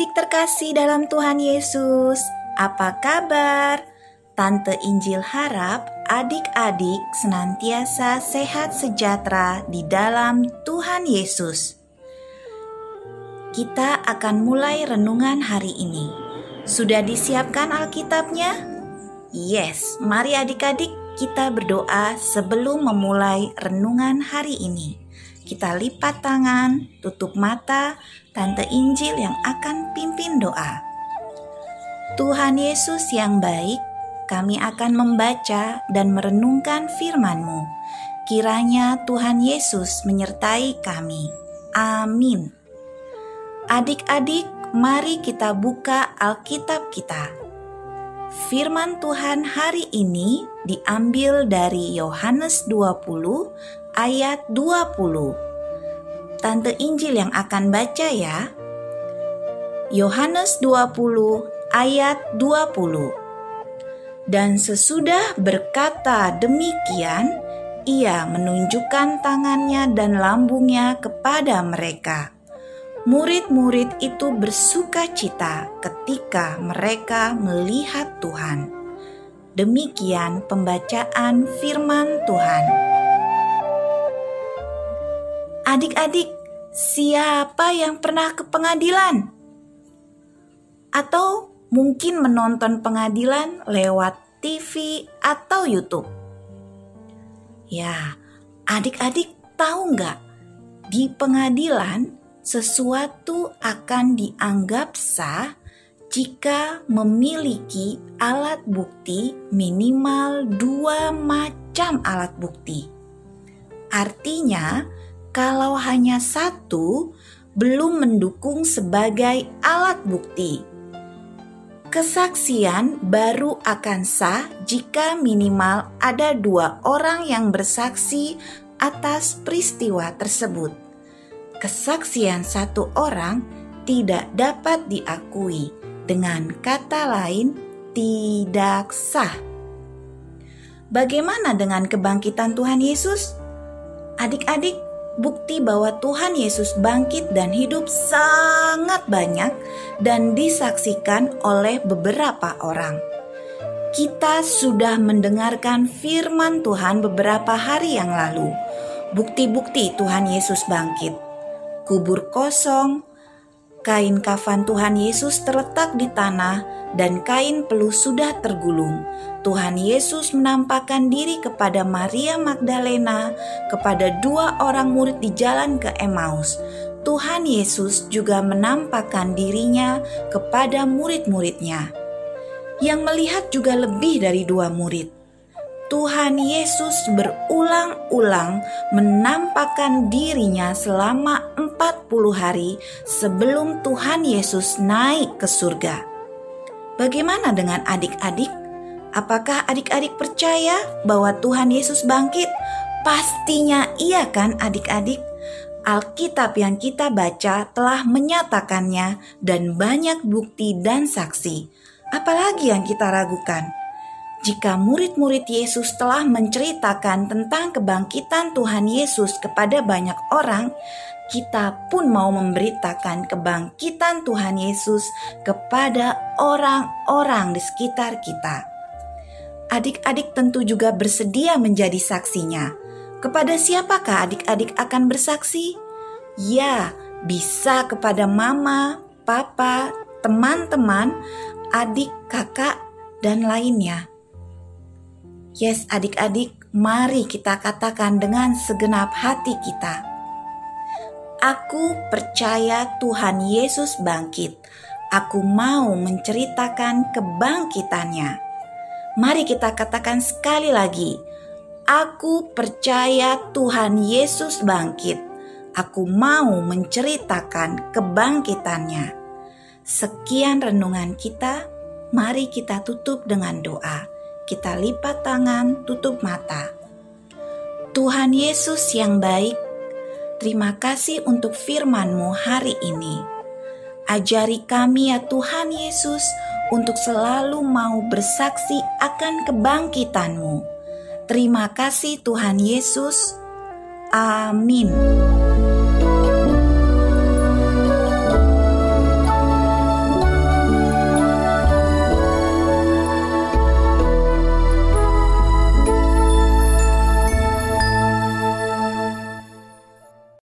Adik-adik terkasih dalam Tuhan Yesus, apa kabar? Tante Injil harap adik-adik senantiasa sehat sejahtera di dalam Tuhan Yesus. Kita akan mulai renungan hari ini. Sudah disiapkan Alkitabnya? Yes, mari adik-adik kita berdoa sebelum memulai renungan hari ini. Kita lipat tangan, tutup mata, Tante Injil yang akan pimpin doa. Tuhan Yesus yang baik, kami akan membaca dan merenungkan firman-Mu. Kiranya Tuhan Yesus menyertai kami. Amin. Adik-adik, mari kita buka Alkitab kita. Firman Tuhan hari ini diambil dari Yohanes 20 ayat 20. Tante Injil yang akan baca ya. Yohanes 20 ayat 20. Dan sesudah berkata demikian, ia menunjukkan tangannya dan lambungnya kepada mereka. Murid-murid itu bersuka cita ketika mereka melihat Tuhan. Demikian pembacaan firman Tuhan. Adik-adik, siapa yang pernah ke pengadilan? Atau mungkin menonton pengadilan lewat TV atau YouTube? Ya, adik-adik tahu nggak? Di pengadilan, sesuatu akan dianggap sah jika memiliki alat bukti minimal dua macam alat bukti. Artinya, kalau hanya satu belum mendukung sebagai alat bukti. Kesaksian baru akan sah jika minimal ada dua orang yang bersaksi atas peristiwa tersebut. Kesaksian satu orang tidak dapat diakui, dengan kata lain, tidak sah. Bagaimana dengan kebangkitan Tuhan Yesus? Adik-adik, bukti bahwa Tuhan Yesus bangkit dan hidup sangat banyak dan disaksikan oleh beberapa orang. Kita sudah mendengarkan firman Tuhan beberapa hari yang lalu. Bukti-bukti Tuhan Yesus bangkit. Kubur kosong, kain kafan Tuhan Yesus terletak di tanah dan kain peluh sudah tergulung. Tuhan Yesus menampakkan diri kepada Maria Magdalena, kepada dua orang murid di jalan ke Emmaus. Tuhan Yesus juga menampakkan dirinya kepada murid-muridnya. Yang melihat juga lebih dari dua murid. Tuhan Yesus berulang-ulang menampakkan dirinya selama 40 hari sebelum Tuhan Yesus naik ke surga. Bagaimana dengan adik-adik? Apakah adik-adik percaya bahwa Tuhan Yesus bangkit? Pastinya iya kan adik-adik? Alkitab yang kita baca telah menyatakannya dan banyak bukti dan saksi. Apalagi yang kita ragukan? Jika murid-murid Yesus telah menceritakan tentang kebangkitan Tuhan Yesus kepada banyak orang, kita pun mau memberitakan kebangkitan Tuhan Yesus kepada orang-orang di sekitar kita. Adik-adik tentu juga bersedia menjadi saksinya. Kepada siapakah adik-adik akan bersaksi? Ya, bisa kepada mama, papa, teman-teman, adik, kakak, dan lainnya. Yes, adik-adik, mari kita katakan dengan segenap hati kita Aku percaya Tuhan Yesus bangkit. Aku mau menceritakan kebangkitannya. Mari kita katakan sekali lagi, Aku percaya Tuhan Yesus bangkit. Aku mau menceritakan kebangkitannya. Sekian renungan kita. Mari kita tutup dengan doa. Kita lipat tangan, tutup mata. Tuhan Yesus yang baik, Terima kasih untuk firman-Mu hari ini. Ajari kami ya Tuhan Yesus untuk selalu mau bersaksi akan kebangkitan-Mu. Terima kasih Tuhan Yesus. Amin.